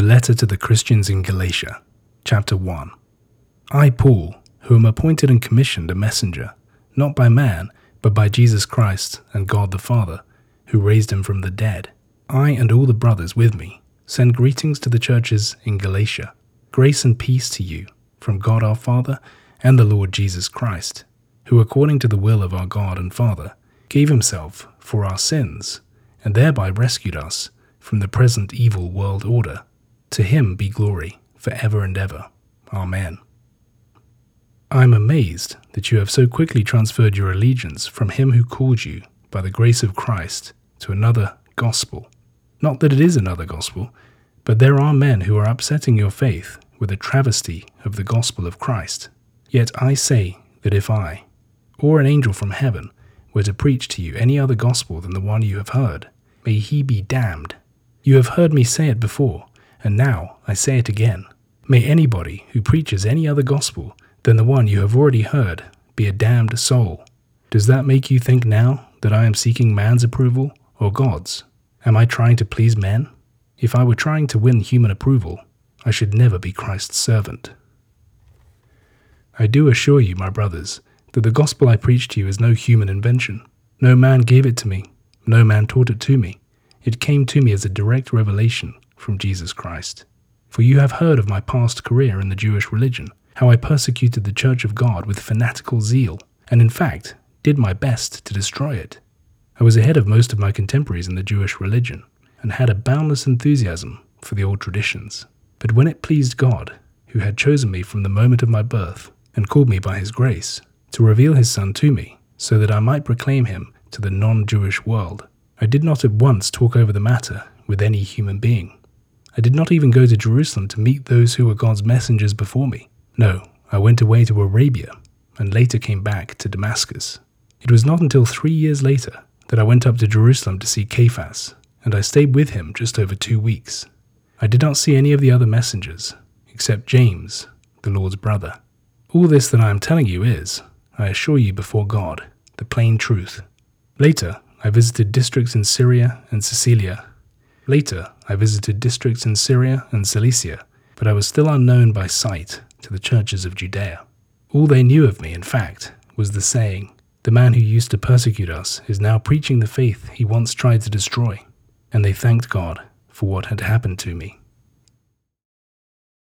The Letter to the Christians in Galatia, Chapter 1. I, Paul, who am appointed and commissioned a messenger, not by man, but by Jesus Christ and God the Father, who raised him from the dead, I and all the brothers with me send greetings to the churches in Galatia. Grace and peace to you from God our Father and the Lord Jesus Christ, who, according to the will of our God and Father, gave himself for our sins, and thereby rescued us from the present evil world order. To him be glory for ever and ever. Amen. I am amazed that you have so quickly transferred your allegiance from him who called you by the grace of Christ to another gospel. Not that it is another gospel, but there are men who are upsetting your faith with a travesty of the gospel of Christ. Yet I say that if I, or an angel from heaven, were to preach to you any other gospel than the one you have heard, may he be damned. You have heard me say it before, and now I say it again. May anybody who preaches any other gospel than the one you have already heard be a damned soul. Does that make you think now that I am seeking man's approval or God's? Am I trying to please men? If I were trying to win human approval, I should never be Christ's servant. I do assure you, my brothers, that the gospel I preach to you is no human invention. No man gave it to me, no man taught it to me. It came to me as a direct revelation from Jesus Christ. For you have heard of my past career in the Jewish religion, how I persecuted the church of God with fanatical zeal, and in fact, did my best to destroy it. I was ahead of most of my contemporaries in the Jewish religion, and had a boundless enthusiasm for the old traditions. But when it pleased God, who had chosen me from the moment of my birth, and called me by his grace, to reveal his Son to me, so that I might proclaim him to the non Jewish world, I did not at once talk over the matter with any human being. I did not even go to Jerusalem to meet those who were God's messengers before me. No, I went away to Arabia and later came back to Damascus. It was not until three years later that I went up to Jerusalem to see Cephas, and I stayed with him just over two weeks. I did not see any of the other messengers, except James, the Lord's brother. All this that I am telling you is, I assure you before God, the plain truth. Later, I visited districts in Syria and Cilicia. Later, I visited districts in Syria and Cilicia, but I was still unknown by sight to the churches of Judea. All they knew of me, in fact, was the saying, The man who used to persecute us is now preaching the faith he once tried to destroy. And they thanked God for what had happened to me.